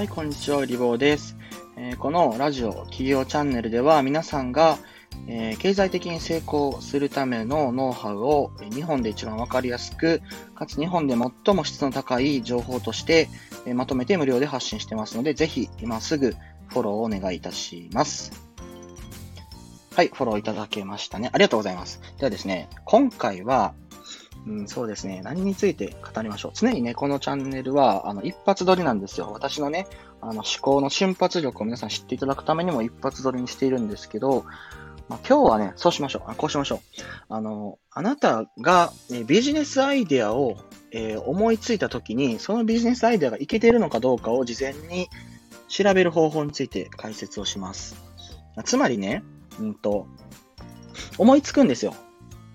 はい、こんにちは、リボーです。えーこのラジオ企業チャンネルでは皆さんが、えー経済的に成功するためのノウハウを日本で一番わかりやすく、かつ日本で最も質の高い情報として、えーまとめて無料で発信してますので、ぜひ今すぐフォローをお願いいたします。はい、フォローいただけましたね。ありがとうございます。ではですね、今回は、うん、そうですね。何について語りましょう？常にね、このチャンネルは、あの、一発撮りなんですよ。私のね、あの、思考の瞬発力を皆さん知っていただくためにも一発撮りにしているんですけど、まあ、今日はね、そうしましょう。あこうしましょう。あの、あなたが、ね、ビジネスアイデアを、えー思いついたときに、そのビジネスアイデアがいけているのかどうかを事前に調べる方法について解説をします。つまりね、うんと、思いつくんですよ。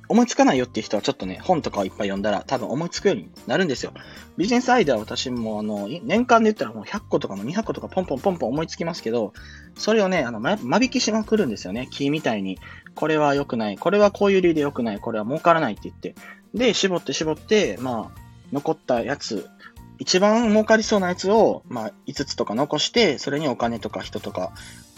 思いつかないよっていう人はちょっとね、本とかをいっぱい読んだら多分思いつくようになるんですよ。ビジネスアイデアは私もあの、年間で言ったらもう100個とかも200個とかポンポンポンポン思いつきますけど、それをね、あの、ま間引きしまくるんですよね。木みたいに。これは良くない。これはこういう理由で良くない。これは儲からないって言って。で、絞って絞って、まあ、残ったやつ、一番儲かりそうなやつを、まあ、5つとか残して、それにお金とか人とか、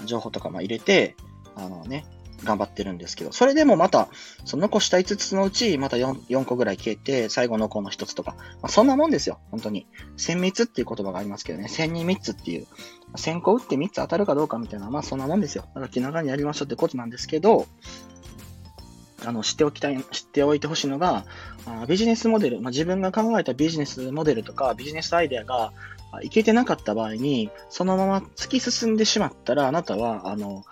情報とかまあ入れて、あのね、頑張ってるんですけど、それでもまた、その残した5つのうち、また 4, 4個ぐらい消えて、最後のこの1つとか、まあ、そんなもんですよ、本当に。千密っていう言葉がありますけどね、千に3つっていう、1000個打って3つ当たるかどうかみたいな、まあそんなもんですよ。だから気長にやりましょうってことなんですけど、あの、知っておきたい、知っておいてほしいのが、あビジネスモデル、まあ、自分が考えたビジネスモデルとかビジネスアイデアがいけてなかった場合に、そのまま突き進んでしまったら、あなたは、あの、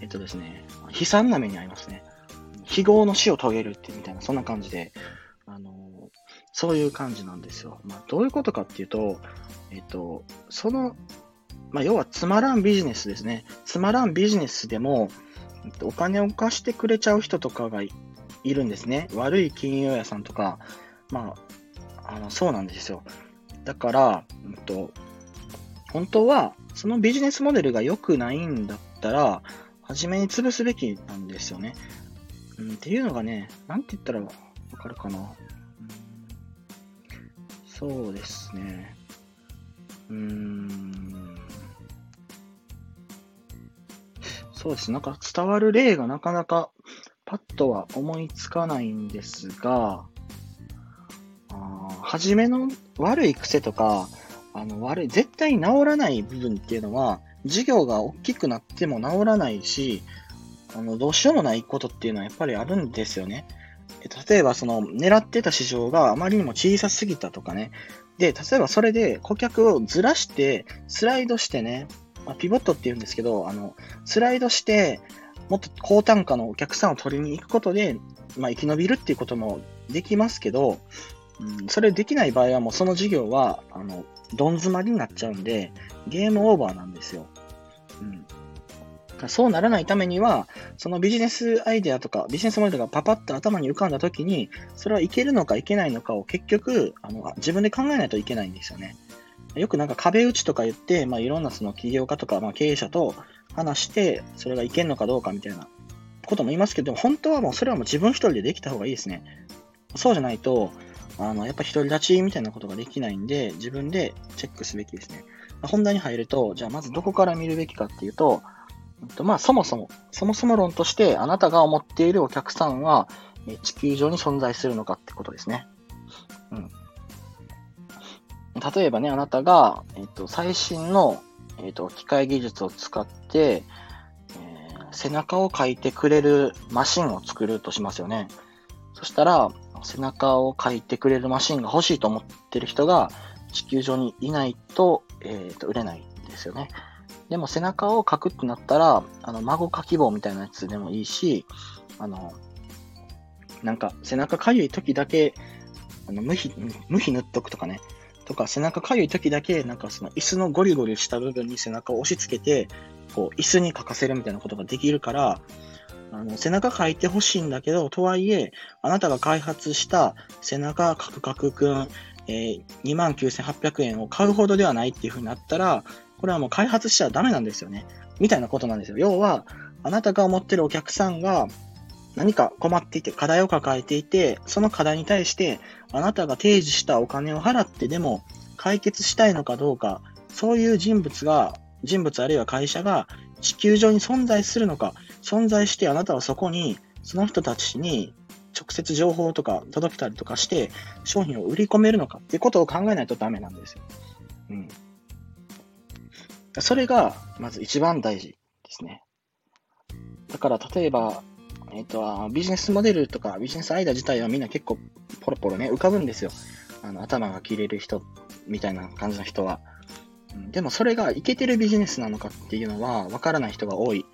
えっとですね、悲惨な目に遭いますね。非業の死を遂げるってみたいな、そんな感じで、あの、そういう感じなんですよ。まあ、どういうことかっていうと、えっと、その、まあ、要はつまらんビジネスですね。つまらんビジネスでも、お金を貸してくれちゃう人とかがいいるんですね。悪い金融屋さんとか、まあ、あの、そうなんですよ。だから、うんと、本当は、そのビジネスモデルが良くないんだったら、初めに潰すべきなんですよね。うん、っていうのがね、なんて言ったらわかるかな。そうですね。うーん。そうです。なんか伝わる例がなかなかパッとは思いつかないんですが、あ初めの悪い癖とか、あの悪い、絶対に治らない部分っていうのは、事業が大きくなっても治らないし、あの、どうしようもないことっていうのはやっぱりあるんですよね。え例えば、その、狙ってた市場があまりにも小さすぎたとかね。で、例えばそれで顧客をずらして、スライドしてね、まあ、ピボットって言うんですけど、あの、スライドして、もっと高単価のお客さんを取りに行くことで、まあ、生き延びるっていうこともできますけど、うん、それできない場合はもうその事業は、あの、どん詰まりになっちゃうんで、ゲームオーバーなんですよ。うん。そうならないためには、そのビジネスアイデアとか、ビジネスモデルがパパッと頭に浮かんだときに、それはいけるのかいけないのかを結局、あの、自分で考えないといけないんですよね。よくなんか壁打ちとか言って、まあ、いろんなその起業家とか、まあ、経営者と話して、それがいけるのかどうかみたいなことも言いますけど、本当はもうそれはもう自分一人でできた方がいいですね。そうじゃないと、あの、やっぱ独り立ちみたいなことができないんで、自分でチェックすべきですね。本題に入ると、じゃあまずどこから見るべきかっていうと、まあそもそも、そもそも論としてあなたが思っているお客さんは地球上に存在するのかってことですね。うん。例えばね、あなたが、えっと、最新の、えっと、機械技術を使って、えー背中を描いてくれるマシンを作るとしますよね。そしたら、背中を描いてくれるマシンが欲しいと思ってる人が地球上にいないと、えーと売れないんですよね。でも背中を描くってなったら、あの、孫描き棒みたいなやつでもいいし、あの、なんか背中かゆい時だけ、あの、無比、無比塗っとくとかね。とか、背中かゆい時だけ、なんかその椅子のゴリゴリした部分に背中を押し付けて、こう、椅子に書かせるみたいなことができるから、あの、背中書いてほしいんだけど、とはいえ、あなたが開発した背中カクカクくん、えー、29,800円を買うほどではないっていう風になったら、これはもう開発しちゃダメなんですよね。みたいなことなんですよ。要は、あなたが思ってるお客さんが何か困っていて、課題を抱えていて、その課題に対して、あなたが提示したお金を払ってでも解決したいのかどうか、そういう人物が、人物あるいは会社が地球上に存在するのか、存在してあなたはそこに、その人たちに直接情報とか届けたりとかして、商品を売り込めるのかっていうことを考えないとダメなんですよ。うん。それが、まず一番大事ですね。だから、例えば、えっ、と、ビジネスモデルとかビジネスアイデア自体はみんな結構ポロポロね、浮かぶんですよ。あの、頭が切れる人みたいな感じの人は。でもそれがいけてるビジネスなのかっていうのはわからない人が多い。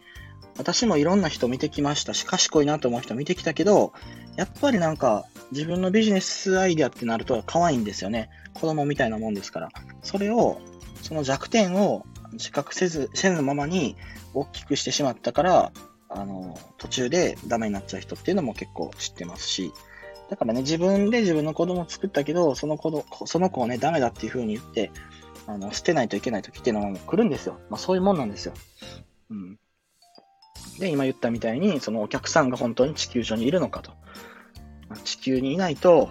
私もいろんな人見てきましたし、賢いなと思う人見てきたけど、やっぱりなんか自分のビジネスアイデアってなると可愛いんですよね。子供みたいなもんですから。それを、その弱点を自覚せず、せぬままに大きくしてしまったから、あの、途中でダメになっちゃう人っていうのも結構知ってますし、だからね、自分で自分の子供を作ったけど、その子のその子をね、ダメだっていう風に言って、あの、捨てないといけない時っていうのは来るんですよ。まあそういうもんなんですよ。うん。で、今言ったみたいに、そのお客さんが本当に地球上にいるのかと。まあ、地球にいないと、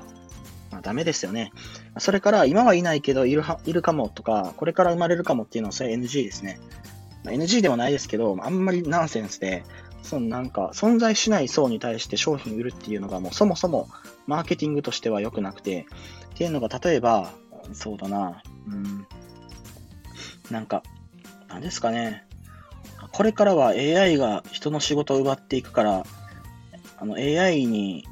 まあ、ダメですよね。それから、今はいないけどいるいるかもとか、これから生まれるかもっていうのは、それ NG ですね。まあ、NG ではないですけど、あんまりナンセンスで、そのなんか、存在しない層に対して商品売るっていうのがもうそもそもマーケティングとしては良くなくて、っていうのが例えば、そうだな、うん、なんか、なんですかね、これからは AI が人の仕事を奪っていくから、あの AI に、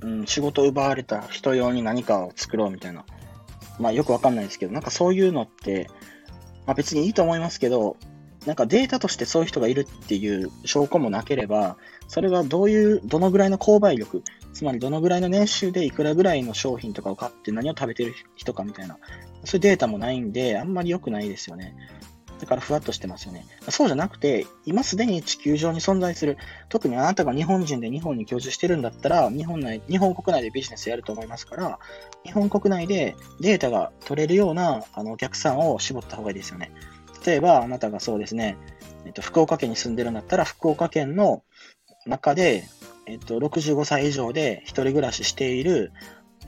うん、仕事を奪われた人用に何かを作ろうみたいな。まあよくわかんないですけど、なんかそういうのって、まあ別にいいと思いますけど、なんかデータとしてそういう人がいるっていう証拠もなければ、それがどういう、どのぐらいの購買力、つまりどのぐらいの年収でいくらぐらいの商品とかを買って何を食べてる人かみたいな、そういうデータもないんで、あんまり良くないですよね。だからふわっとしてますよね。そうじゃなくて、今すでに地球上に存在する、特にあなたが日本人で日本に居住してるんだったら、日本内、日本国内でビジネスやると思いますから、日本国内でデータが取れるようなあのお客さんを絞った方がいいですよね。例えば、あなたがそうですね、えっと、福岡県に住んでるんだったら、福岡県の中で、えっと、65歳以上で一人暮らししている、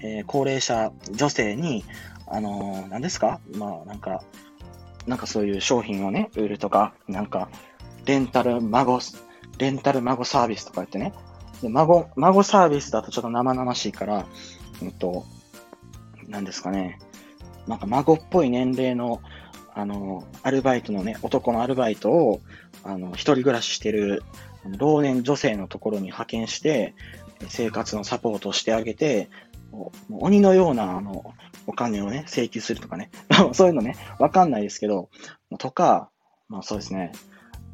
えー、高齢者女性に、あのー、何ですか？まあ、なんか、なんかそういう商品をね、売るとか、なんか、レンタル孫、レンタル孫サービスとか言ってね。で、孫、孫サービスだとちょっと生々しいから、えっと、何ですかね。なんか孫っぽい年齢のあの、アルバイトのね、男のアルバイトを、あの、一人暮らししてる老年女性のところに派遣して、生活のサポートをしてあげて、鬼のような、あの、お金をね、請求するとかね。そういうのね、わかんないですけど、とか、まあそうですね。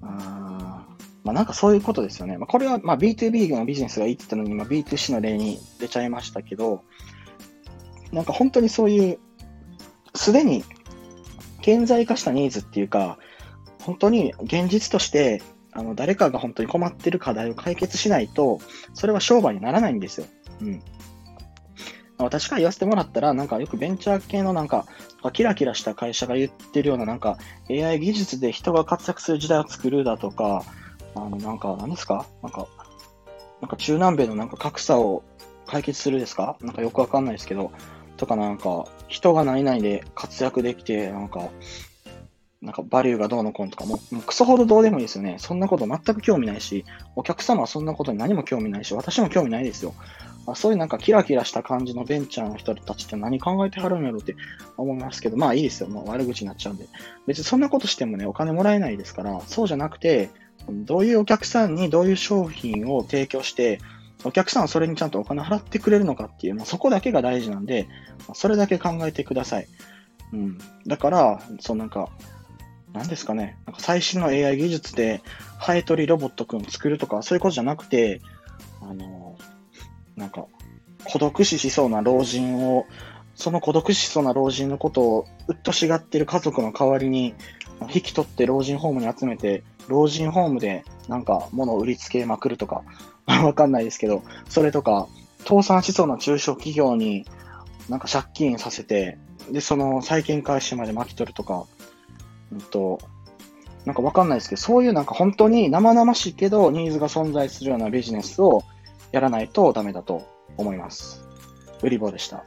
あまあなんかそういうことですよね。まあこれはまあ B2B のビジネスがいいって言ったのに、まあ B2C の例に出ちゃいましたけど、なんか本当にそういう、すでに顕在化したニーズっていうか、本当に現実として、あの、誰かが本当に困ってる課題を解決しないと、それは商売にならないんですよ。うん。私から言わせてもらったら、なんかよくベンチャー系のなんか、キラキラした会社が言ってるような、なんか AI 技術で人が活躍する時代を作るだとか、あの、なんか、何ですか？なんか、なんか中南米のなんか格差を解決するですか？なんかよくわかんないですけど、とかなんか、人が何々で活躍できて、なんか、なんかバリューがどうのこうのとかも、もうクソほどどうでもいいですよね。そんなこと全く興味ないし、お客様はそんなことに何も興味ないし、私も興味ないですよ。あそういうなんかキラキラした感じのベンチャーの人たちって何考えてはるんやろって思いますけど、まあいいですよ。もう悪口になっちゃうんで。別にそんなことしてもね、お金もらえないですから、そうじゃなくて、どういうお客さんにどういう商品を提供して、お客さんはそれにちゃんとお金払ってくれるのかっていう、まあ、そこだけが大事なんで、それだけ考えてください。うん。だから、そうなんか、何ですかね、なんか最新の AI 技術で、ハエ取りロボットくん作るとか、そういうことじゃなくて、あの、なんか、孤独死しそうな老人を、その孤独死しそうな老人のことを、うっとしがってる家族の代わりに、引き取って老人ホームに集めて、老人ホームでなんか物を売りつけまくるとか、わかんないですけど、それとか、倒産しそうな中小企業になんか借金させて、で、その債権回収まで巻き取るとか、うんと、なんかわかんないですけど、そういうなんか本当に生々しいけどニーズが存在するようなビジネスをやらないとダメだと思います。売り棒でした。